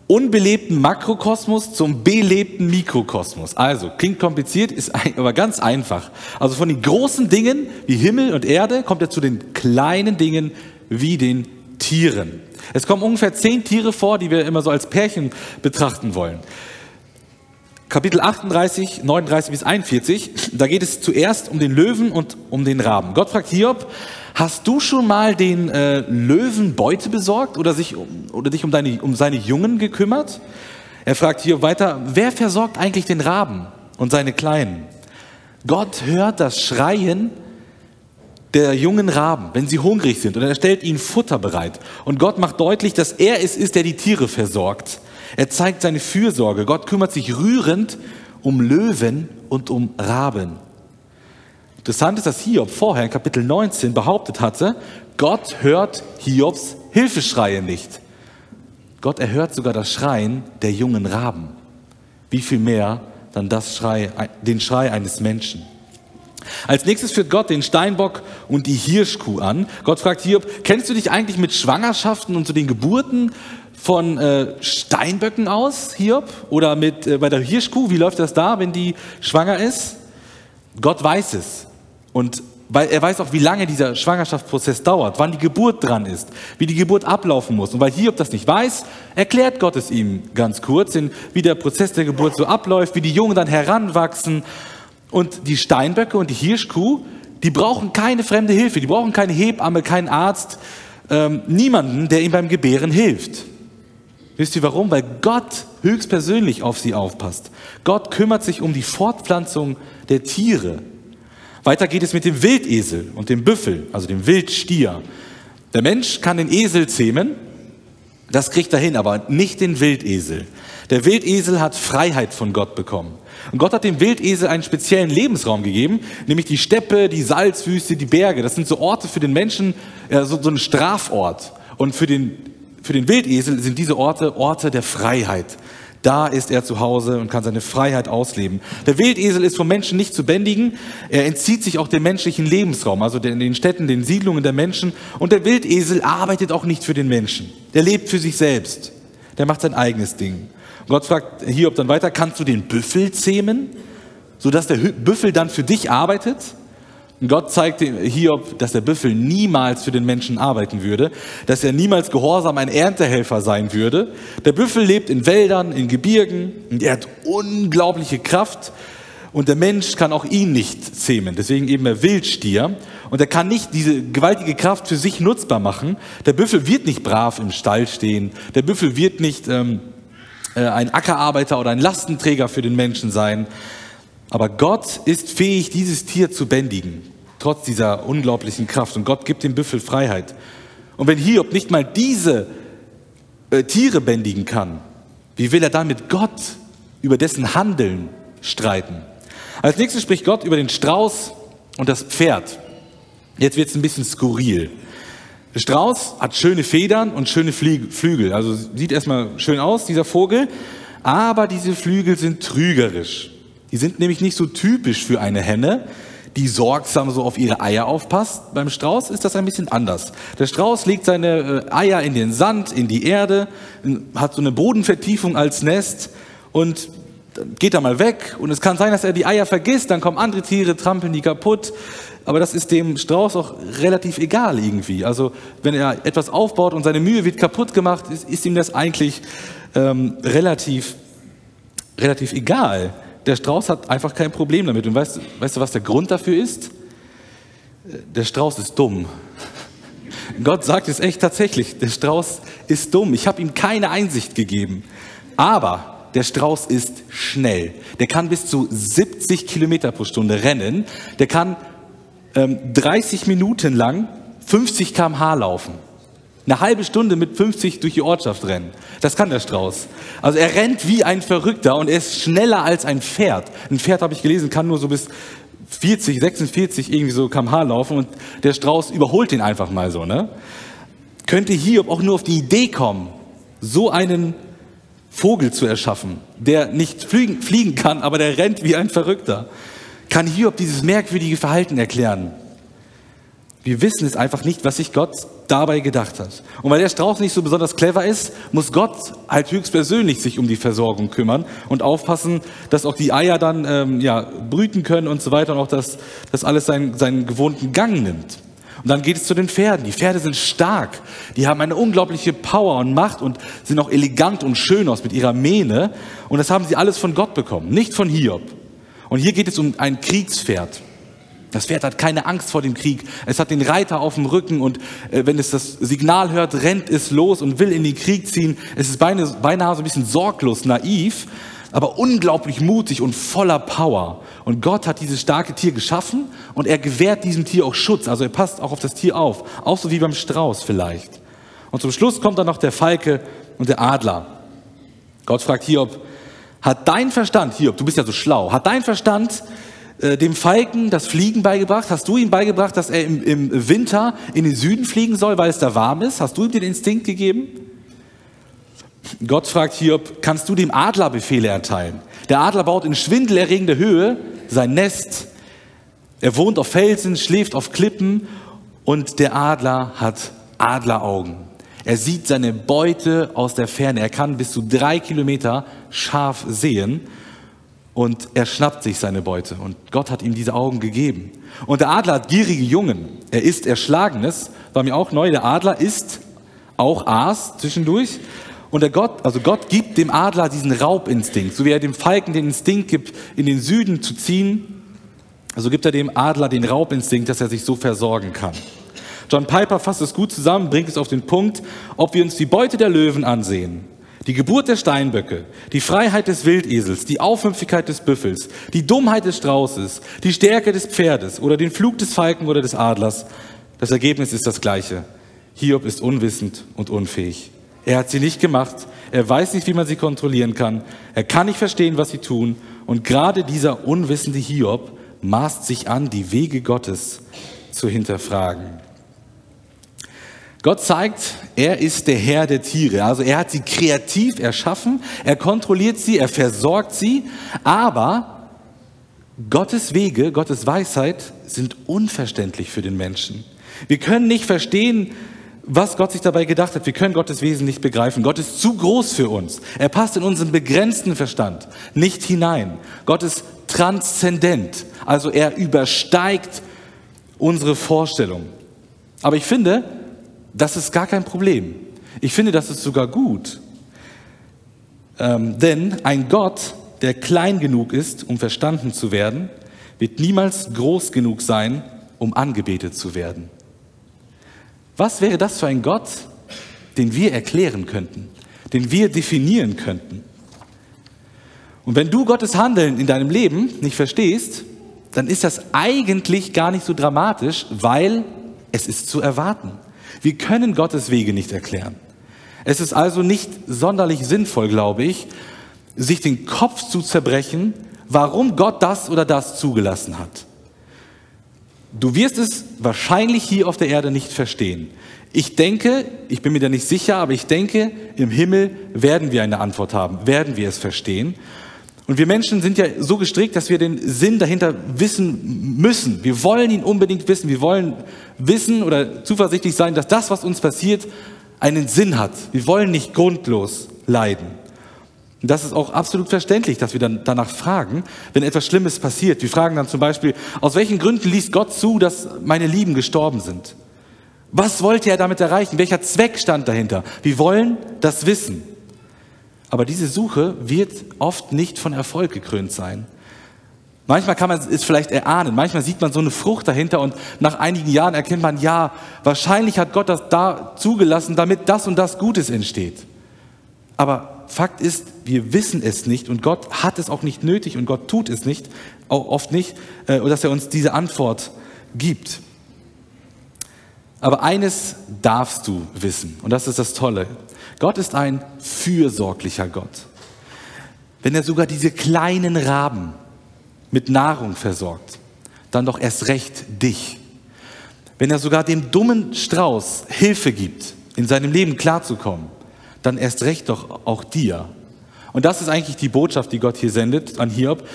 Speaker 2: unbelebten Makrokosmos zum belebten Mikrokosmos. Also, klingt kompliziert, ist aber ganz einfach. Also von den großen Dingen wie Himmel und Erde kommt er zu den kleinen Dingen wie den Tieren. Es kommen ungefähr zehn Tiere vor, die wir immer so als Pärchen betrachten wollen. Kapitel 38, 39 bis 41, da geht es zuerst um den Löwen und um den Raben. Gott fragt Hiob, hast du schon mal den äh, Löwen Beute besorgt oder, sich, oder dich um, deine, um seine Jungen gekümmert? Er fragt Hiob weiter, wer versorgt eigentlich den Raben und seine Kleinen? Gott hört das Schreien der jungen Raben, wenn sie hungrig sind und er stellt ihnen Futter bereit. Und Gott macht deutlich, dass er es ist, der die Tiere versorgt. Er zeigt seine Fürsorge. Gott kümmert sich rührend um Löwen und um Raben. Interessant ist, dass Hiob vorher in Kapitel 19 behauptet hatte, Gott hört Hiobs Hilfeschreie nicht. Gott erhört sogar das Schreien der jungen Raben. Wie viel mehr dann das Schrei, den Schrei eines Menschen. Als nächstes führt Gott den Steinbock und die Hirschkuh an. Gott fragt Hiob, kennst du dich eigentlich mit Schwangerschaften und zu den Geburten von äh, Steinböcken aus, Hiob? Oder mit, äh, bei der Hirschkuh, wie läuft das da, wenn die schwanger ist? Gott weiß es. Und weil er weiß auch, wie lange dieser Schwangerschaftsprozess dauert, wann die Geburt dran ist, wie die Geburt ablaufen muss. Und weil Hiob das nicht weiß, erklärt Gott es ihm ganz kurz, wie der Prozess der Geburt so abläuft, wie die Jungen dann heranwachsen. Und die Steinböcke und die Hirschkuh, die brauchen keine fremde Hilfe, die brauchen keine Hebamme, keinen Arzt, ähm, niemanden, der ihnen beim Gebären hilft. Wisst ihr warum? Weil Gott höchstpersönlich auf sie aufpasst. Gott kümmert sich um die Fortpflanzung der Tiere. Weiter geht es mit dem Wildesel und dem Büffel, also dem Wildstier. Der Mensch kann den Esel zähmen, das kriegt er hin, aber nicht den Wildesel. Der Wildesel hat Freiheit von Gott bekommen. Und Gott hat dem Wildesel einen speziellen Lebensraum gegeben, nämlich die Steppe, die Salzwüste, die Berge. Das sind so Orte für den Menschen, so, so ein Strafort. Und für den für den Wildesel sind diese Orte Orte der Freiheit. Da ist er zu Hause und kann seine Freiheit ausleben. Der Wildesel ist vom Menschen nicht zu bändigen. Er entzieht sich auch dem menschlichen Lebensraum, also den Städten, den Siedlungen der Menschen. Und der Wildesel arbeitet auch nicht für den Menschen. Der lebt für sich selbst. Der macht sein eigenes Ding. Und Gott fragt Hiob dann weiter, kannst du den Büffel zähmen, sodass der Büffel dann für dich arbeitet? Gott zeigte Hiob, dass der Büffel niemals für den Menschen arbeiten würde, dass er niemals gehorsam ein Erntehelfer sein würde. Der Büffel lebt in Wäldern, in Gebirgen, und er hat unglaubliche Kraft und der Mensch kann auch ihn nicht zähmen, deswegen eben der Wildstier. Und er kann nicht diese gewaltige Kraft für sich nutzbar machen. Der Büffel wird nicht brav im Stall stehen, der Büffel wird nicht ähm, äh, ein Ackerarbeiter oder ein Lastenträger für den Menschen sein. Aber Gott ist fähig, dieses Tier zu bändigen, trotz dieser unglaublichen Kraft. Und Gott gibt dem Büffel Freiheit. Und wenn Hiob nicht mal diese äh, Tiere bändigen kann, wie will er dann mit Gott über dessen Handeln streiten? Als nächstes spricht Gott über den Strauß und das Pferd. Jetzt wird es ein bisschen skurril. Der Strauß hat schöne Federn und schöne Flügel. Also sieht erstmal schön aus, dieser Vogel. Aber diese Flügel sind trügerisch. Die sind nämlich nicht so typisch für eine Henne, die sorgsam so auf ihre Eier aufpasst. Beim Strauß ist das ein bisschen anders. Der Strauß legt seine äh, Eier in den Sand, in die Erde, hat so eine Bodenvertiefung als Nest und geht er mal weg. Und es kann sein, dass er die Eier vergisst, dann kommen andere Tiere, trampeln die kaputt. Aber das ist dem Strauß auch relativ egal irgendwie. Also wenn er etwas aufbaut und seine Mühe wird kaputt gemacht, ist, ist ihm das eigentlich ähm, relativ, relativ egal. Der Strauß hat einfach kein Problem damit. Und weißt, weißt du, was der Grund dafür ist? Der Strauß ist dumm. Gott sagt es echt tatsächlich, der Strauß ist dumm. Ich habe ihm keine Einsicht gegeben. Aber der Strauß ist schnell. Der kann bis zu 70 Kilometer pro Stunde rennen. Der kann ähm, 30 Minuten lang 50 km/h laufen. Eine halbe Stunde mit 50 durch die Ortschaft rennen. Das kann der Strauß. Also er rennt wie ein Verrückter und er ist schneller als ein Pferd. Ein Pferd, habe ich gelesen, kann nur so bis 40, 46 irgendwie so kmh laufen und der Strauß überholt ihn einfach mal so, ne? Könnte Hiob auch nur auf die Idee kommen, so einen Vogel zu erschaffen, der nicht fliegen, fliegen kann, aber der rennt wie ein Verrückter? Kann Hiob dieses merkwürdige Verhalten erklären? Wir wissen es einfach nicht, was sich Gott dabei gedacht hat. Und weil der Strauß nicht so besonders clever ist, muss Gott halt höchstpersönlich sich um die Versorgung kümmern und aufpassen, dass auch die Eier dann ähm, ja, brüten können und so weiter und auch, dass das alles seinen, seinen gewohnten Gang nimmt. Und dann geht es zu den Pferden. Die Pferde sind stark. Die haben eine unglaubliche Power und Macht und sind auch elegant und schön aus mit ihrer Mähne. Und das haben sie alles von Gott bekommen, nicht von Hiob. Und hier geht es um ein Kriegspferd. Das Pferd hat keine Angst vor dem Krieg. Es hat den Reiter auf dem Rücken und äh, wenn es das Signal hört, rennt es los und will in den Krieg ziehen. Es ist beinahe, beinahe so ein bisschen sorglos, naiv, aber unglaublich mutig und voller Power. Und Gott hat dieses starke Tier geschaffen und er gewährt diesem Tier auch Schutz. Also er passt auch auf das Tier auf. Auch so wie beim Strauß vielleicht. Und zum Schluss kommt dann noch der Falke und der Adler. Gott fragt Hiob, hat dein Verstand, Hiob, du bist ja so schlau, hat dein Verstand äh, dem Falken das Fliegen beigebracht? Hast du ihm beigebracht, dass er im, im Winter in den Süden fliegen soll, weil es da warm ist? Hast du ihm den Instinkt gegeben? Gott fragt Hiob, kannst du dem Adler Befehle erteilen? Der Adler baut in schwindelerregender Höhe sein Nest. Er wohnt auf Felsen, schläft auf Klippen und der Adler hat Adleraugen. Er sieht seine Beute aus der Ferne. Er kann bis zu drei Kilometer scharf sehen und er schnappt sich seine Beute und Gott hat ihm diese Augen gegeben. Und der Adler hat gierige Jungen. Er isst Erschlagenes, war mir auch neu. Der Adler isst auch Aas zwischendurch. Und der Gott, also Gott gibt dem Adler diesen Raubinstinkt, so wie er dem Falken den Instinkt gibt, in den Süden zu ziehen. Also gibt er dem Adler den Raubinstinkt, dass er sich so versorgen kann. John Piper fasst es gut zusammen, bringt es auf den Punkt, ob wir uns die Beute der Löwen ansehen die Geburt der Steinböcke, die Freiheit des Wildesels, die Aufmüpfigkeit des Büffels, die Dummheit des Straußes, die Stärke des Pferdes oder den Flug des Falken oder des Adlers. Das Ergebnis ist das gleiche. Hiob ist unwissend und unfähig. Er hat sie nicht gemacht, er weiß nicht, wie man sie kontrollieren kann, er kann nicht verstehen, was sie tun und gerade dieser unwissende Hiob maßt sich an, die Wege Gottes zu hinterfragen. Gott zeigt, er ist der Herr der Tiere. Also er hat sie kreativ erschaffen, er kontrolliert sie, er versorgt sie, aber Gottes Wege, Gottes Weisheit sind unverständlich für den Menschen. Wir können nicht verstehen, was Gott sich dabei gedacht hat. Wir können Gottes Wesen nicht begreifen. Gott ist zu groß für uns. Er passt in unseren begrenzten Verstand nicht hinein. Gott ist transzendent, also er übersteigt unsere Vorstellung. Aber ich finde, das ist gar kein Problem. Ich finde, das ist sogar gut. Ähm, denn ein Gott, der klein genug ist, um verstanden zu werden, wird niemals groß genug sein, um angebetet zu werden. Was wäre das für ein Gott, den wir erklären könnten, den wir definieren könnten? Und wenn du Gottes Handeln in deinem Leben nicht verstehst, dann ist das eigentlich gar nicht so dramatisch, weil es ist zu erwarten. Wir können Gottes Wege nicht erklären. Es ist also nicht sonderlich sinnvoll, glaube ich, sich den Kopf zu zerbrechen, warum Gott das oder das zugelassen hat. Du wirst es wahrscheinlich hier auf der Erde nicht verstehen. Ich denke, ich bin mir da nicht sicher, aber ich denke, im Himmel werden wir eine Antwort haben, werden wir es verstehen. Und wir Menschen sind ja so gestrickt, dass wir den Sinn dahinter wissen müssen. Wir wollen ihn unbedingt wissen. Wir wollen wissen oder zuversichtlich sein, dass das, was uns passiert, einen Sinn hat. Wir wollen nicht grundlos leiden. Und das ist auch absolut verständlich, dass wir dann danach fragen, wenn etwas Schlimmes passiert. Wir fragen dann zum Beispiel, aus welchen Gründen liest Gott zu, dass meine Lieben gestorben sind? Was wollte er damit erreichen? Welcher Zweck stand dahinter? Wir wollen das wissen. Aber diese Suche wird oft nicht von Erfolg gekrönt sein. Manchmal kann man es vielleicht erahnen, manchmal sieht man so eine Frucht dahinter und nach einigen Jahren erkennt man, ja, wahrscheinlich hat Gott das da zugelassen, damit das und das Gutes entsteht. Aber Fakt ist, wir wissen es nicht und Gott hat es auch nicht nötig und Gott tut es nicht, auch oft nicht, äh, dass er uns diese Antwort gibt. Aber eines darfst du wissen und das ist das Tolle. Gott ist ein fürsorglicher Gott. Wenn er sogar diese kleinen Raben mit Nahrung versorgt, dann doch erst recht dich. Wenn er sogar dem dummen Strauß Hilfe gibt, in seinem Leben klarzukommen, dann erst recht doch auch dir. Und das ist eigentlich die Botschaft, die Gott hier sendet an Hiob.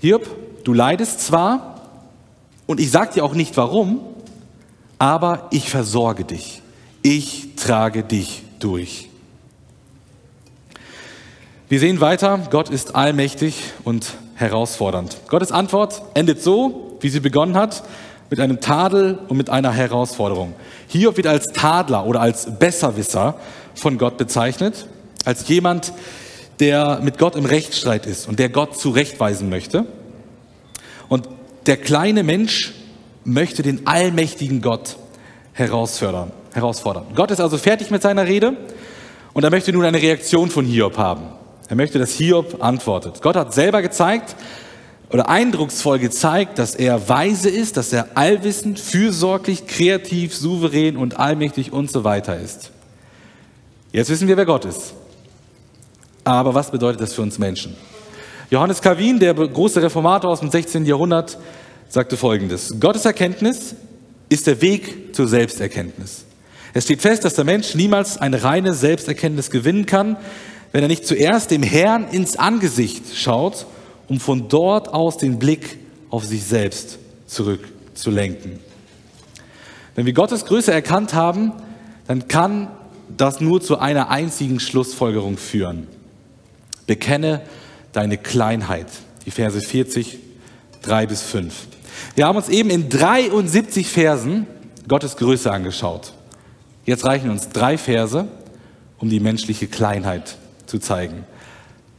Speaker 2: Hiob, du leidest zwar, und ich sage dir auch nicht warum, aber ich versorge dich. Ich trage dich durch. Wir sehen weiter, Gott ist allmächtig und herausfordernd. Gottes Antwort endet so, wie sie begonnen hat, mit einem Tadel und mit einer Herausforderung. Hiob wird als Tadler oder als Besserwisser von Gott bezeichnet, als jemand, der mit Gott im Rechtsstreit ist und der Gott zurechtweisen möchte. Und der kleine Mensch möchte den allmächtigen Gott herausfordern. Gott ist also fertig mit seiner Rede und er möchte nun eine Reaktion von Hiob haben. Er möchte, dass Hiob antwortet. Gott hat selber gezeigt oder eindrucksvoll gezeigt, dass er weise ist, dass er allwissend, fürsorglich, kreativ, souverän und allmächtig und so weiter ist. Jetzt wissen wir, wer Gott ist. Aber was bedeutet das für uns Menschen? Johannes Calvin, der große Reformator aus dem 16. Jahrhundert, sagte Folgendes. Gottes Erkenntnis ist der Weg zur Selbsterkenntnis. Es steht fest, dass der Mensch niemals eine reine Selbsterkenntnis gewinnen kann, wenn er nicht zuerst dem Herrn ins Angesicht schaut, um von dort aus den Blick auf sich selbst zurückzulenken. Wenn wir Gottes Größe erkannt haben, dann kann das nur zu einer einzigen Schlussfolgerung führen. Bekenne deine Kleinheit. Die Verse 40, 3 bis 5. Wir haben uns eben in 73 Versen Gottes Größe angeschaut. Jetzt reichen uns drei Verse, um die menschliche Kleinheit zu zeigen.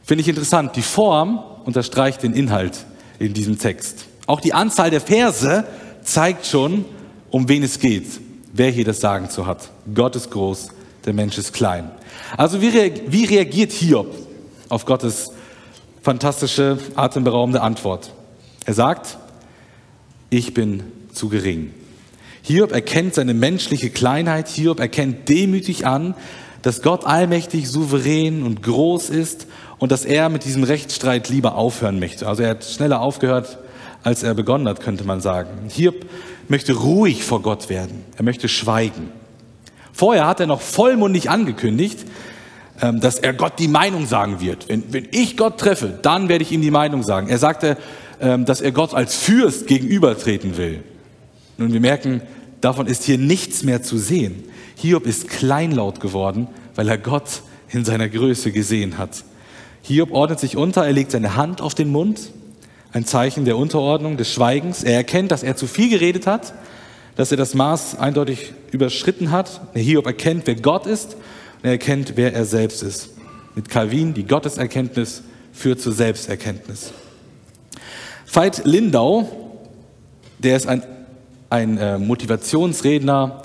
Speaker 2: Finde ich interessant. Die Form unterstreicht den Inhalt in diesem Text. Auch die Anzahl der Verse zeigt schon, um wen es geht, wer hier das Sagen zu hat. Gott ist groß, der Mensch ist klein. Also wie reagiert Hiob auf Gottes fantastische, atemberaubende Antwort? Er sagt, ich bin zu gering. Hiob erkennt seine menschliche Kleinheit, Hiob erkennt demütig an, dass Gott allmächtig, souverän und groß ist und dass er mit diesem Rechtsstreit lieber aufhören möchte. Also er hat schneller aufgehört, als er begonnen hat, könnte man sagen. Hiob möchte ruhig vor Gott werden. Er möchte schweigen. Vorher hat er noch vollmundig angekündigt, ähm, dass er Gott die Meinung sagen wird. Wenn, wenn ich Gott treffe, dann werde ich ihm die Meinung sagen. Er sagte, ähm, dass er Gott als Fürst gegenübertreten will. Nun, wir merken, davon ist hier nichts mehr zu sehen. Hiob ist kleinlaut geworden, weil er Gott in seiner Größe gesehen hat. Hiob ordnet sich unter, er legt seine Hand auf den Mund, ein Zeichen der Unterordnung, des Schweigens. Er erkennt, dass er zu viel geredet hat, dass er das Maß eindeutig überschritten hat. Hiob erkennt, wer Gott ist und er erkennt, wer er selbst ist. Mit Calvin, die Gotteserkenntnis führt zur Selbsterkenntnis. Veit Lindau, der ist ein, ein äh, Motivationsredner,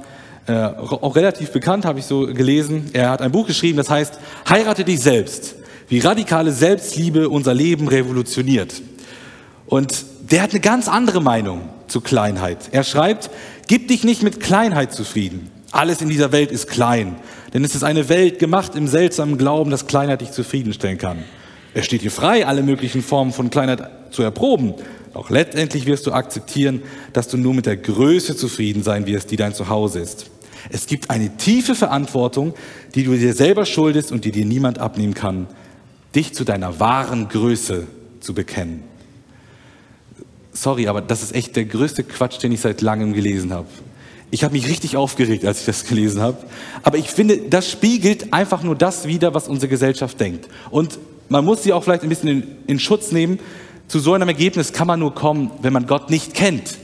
Speaker 2: äh, auch relativ bekannt, habe ich so gelesen. Er hat ein Buch geschrieben, das heißt Heirate dich selbst, wie radikale Selbstliebe unser Leben revolutioniert. Und der hat eine ganz andere Meinung zu Kleinheit. Er schreibt, gib dich nicht mit Kleinheit zufrieden. Alles in dieser Welt ist klein, denn es ist eine Welt gemacht im seltsamen Glauben, dass Kleinheit dich zufriedenstellen kann. Es steht dir frei, alle möglichen Formen von Kleinheit zu erproben. Doch letztendlich wirst du akzeptieren, dass du nur mit der Größe zufrieden sein wirst, die dein Zuhause ist. Es gibt eine tiefe Verantwortung, die du dir selber schuldest und die dir niemand abnehmen kann, dich zu deiner wahren Größe zu bekennen. Sorry, aber das ist echt der größte Quatsch, den ich seit langem gelesen habe. Ich habe mich richtig aufgeregt, als ich das gelesen habe. Aber ich finde, das spiegelt einfach nur das wider, was unsere Gesellschaft denkt. Und man muss sie auch vielleicht ein bisschen in, in Schutz nehmen. Zu so einem Ergebnis kann man nur kommen, wenn man Gott nicht kennt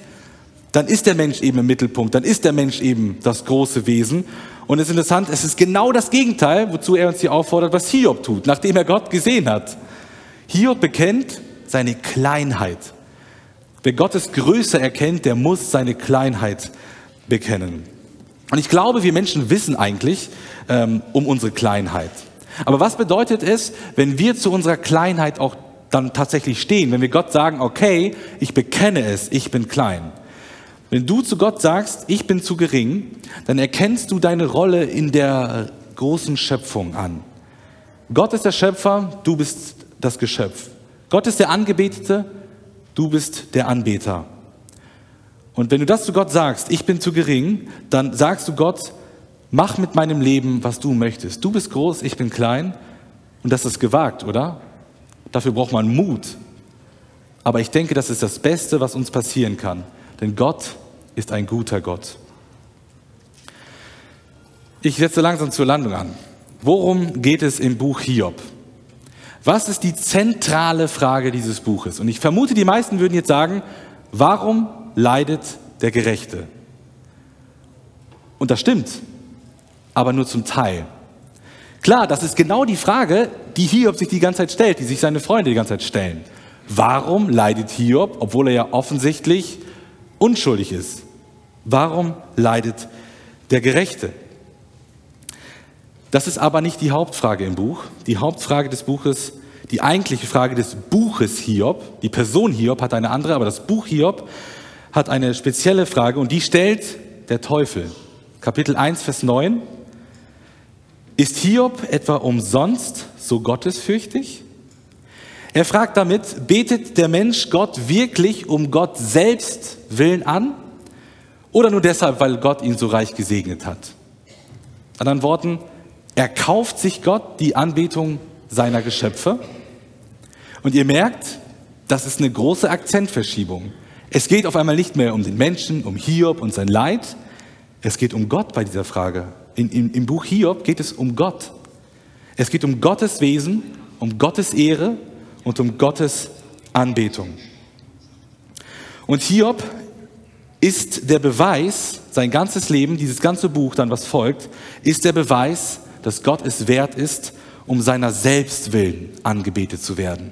Speaker 2: dann ist der Mensch eben im Mittelpunkt, dann ist der Mensch eben das große Wesen. Und es ist interessant, es ist genau das Gegenteil, wozu er uns hier auffordert, was Hiob tut, nachdem er Gott gesehen hat. Hiob bekennt seine Kleinheit. Wer Gottes Größe erkennt, der muss seine Kleinheit bekennen. Und ich glaube, wir Menschen wissen eigentlich ähm, um unsere Kleinheit. Aber was bedeutet es, wenn wir zu unserer Kleinheit auch dann tatsächlich stehen, wenn wir Gott sagen, okay, ich bekenne es, ich bin klein. Wenn du zu Gott sagst, ich bin zu gering, dann erkennst du deine Rolle in der großen Schöpfung an. Gott ist der Schöpfer, du bist das Geschöpf. Gott ist der Angebetete, du bist der Anbeter. Und wenn du das zu Gott sagst, ich bin zu gering, dann sagst du Gott, mach mit meinem Leben, was du möchtest. Du bist groß, ich bin klein. Und das ist gewagt, oder? Dafür braucht man Mut. Aber ich denke, das ist das Beste, was uns passieren kann. Denn Gott ist ein guter Gott. Ich setze langsam zur Landung an. Worum geht es im Buch Hiob? Was ist die zentrale Frage dieses Buches? Und ich vermute, die meisten würden jetzt sagen, warum leidet der Gerechte? Und das stimmt, aber nur zum Teil. Klar, das ist genau die Frage, die Hiob sich die ganze Zeit stellt, die sich seine Freunde die ganze Zeit stellen. Warum leidet Hiob, obwohl er ja offensichtlich unschuldig ist? Warum leidet der Gerechte? Das ist aber nicht die Hauptfrage im Buch. Die Hauptfrage des Buches, die eigentliche Frage des Buches Hiob, die Person Hiob hat eine andere, aber das Buch Hiob hat eine spezielle Frage und die stellt der Teufel. Kapitel 1, Vers 9. Ist Hiob etwa umsonst so gottesfürchtig? Er fragt damit, betet der Mensch Gott wirklich um Gott selbst willen an oder nur deshalb, weil Gott ihn so reich gesegnet hat? Anderen Worten, er kauft sich Gott die Anbetung seiner Geschöpfe. Und ihr merkt, das ist eine große Akzentverschiebung. Es geht auf einmal nicht mehr um den Menschen, um Hiob und sein Leid. Es geht um Gott bei dieser Frage. In, in, Im Buch Hiob geht es um Gott. Es geht um Gottes Wesen, um Gottes Ehre und um Gottes Anbetung. Und Hiob ist der Beweis, sein ganzes Leben, dieses ganze Buch dann, was folgt, ist der Beweis, dass Gott es wert ist, um seiner selbst willen angebetet zu werden.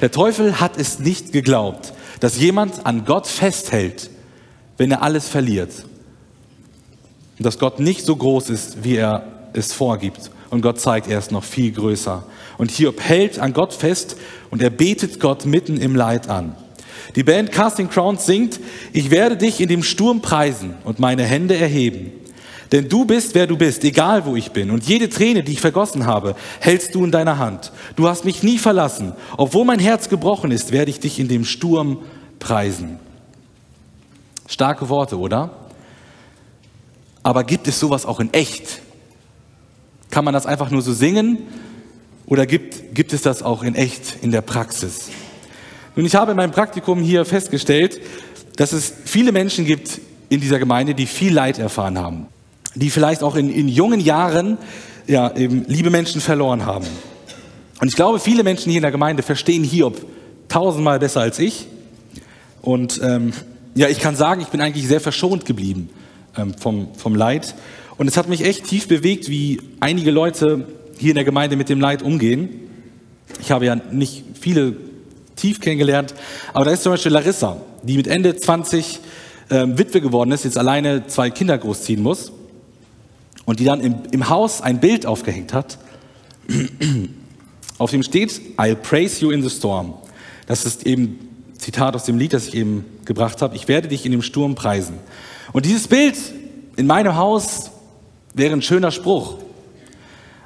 Speaker 2: Der Teufel hat es nicht geglaubt, dass jemand an Gott festhält, wenn er alles verliert. Dass Gott nicht so groß ist, wie er es vorgibt. Und Gott zeigt, er ist noch viel größer. Und Hiob hält an Gott fest und er betet Gott mitten im Leid an. Die Band Casting Crowns singt, ich werde dich in dem Sturm preisen und meine Hände erheben. Denn du bist, wer du bist, egal wo ich bin. Und jede Träne, die ich vergossen habe, hältst du in deiner Hand. Du hast mich nie verlassen. Obwohl mein Herz gebrochen ist, werde ich dich in dem Sturm preisen. Starke Worte, oder? Aber gibt es sowas auch in echt? Kann man das einfach nur so singen? Oder gibt, gibt es das auch in echt in der Praxis? Nun, ich habe in meinem Praktikum hier festgestellt, dass es viele Menschen gibt in dieser Gemeinde, die viel Leid erfahren haben die vielleicht auch in, in jungen Jahren ja, eben liebe Menschen verloren haben. Und ich glaube, viele Menschen hier in der Gemeinde verstehen Hiob tausendmal besser als ich. Und ähm, ja, ich kann sagen, ich bin eigentlich sehr verschont geblieben vom, vom Leid. Und es hat mich echt tief bewegt, wie einige Leute hier in der Gemeinde mit dem Leid umgehen. Ich habe ja nicht viele tief kennengelernt, aber da ist zum Beispiel Larissa, die mit Ende 20 ähm, Witwe geworden ist, jetzt alleine zwei Kinder großziehen muss und die dann im, im Haus ein Bild aufgehängt hat, auf dem steht, I'll praise you in the storm. Das ist eben Zitat aus dem Lied, das ich eben gebracht habe. Ich werde dich in dem Sturm preisen. Und dieses Bild in meinem Haus wäre ein schöner Spruch.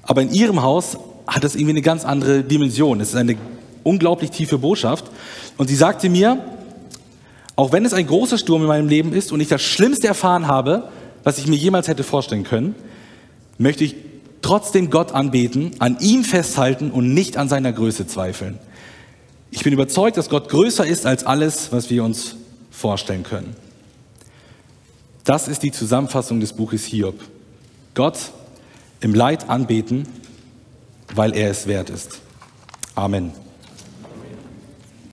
Speaker 2: Aber in ihrem Haus hat das irgendwie eine ganz andere Dimension. Es ist eine unglaublich tiefe Botschaft. Und sie sagte mir, auch wenn es ein großer Sturm in meinem Leben ist und ich das Schlimmste erfahren habe, was ich mir jemals hätte vorstellen können, möchte ich trotzdem Gott anbeten, an ihm festhalten und nicht an seiner Größe zweifeln. Ich bin überzeugt, dass Gott größer ist als alles, was wir uns vorstellen können. Das ist die Zusammenfassung des Buches Hiob. Gott im Leid anbeten, weil er es wert ist. Amen.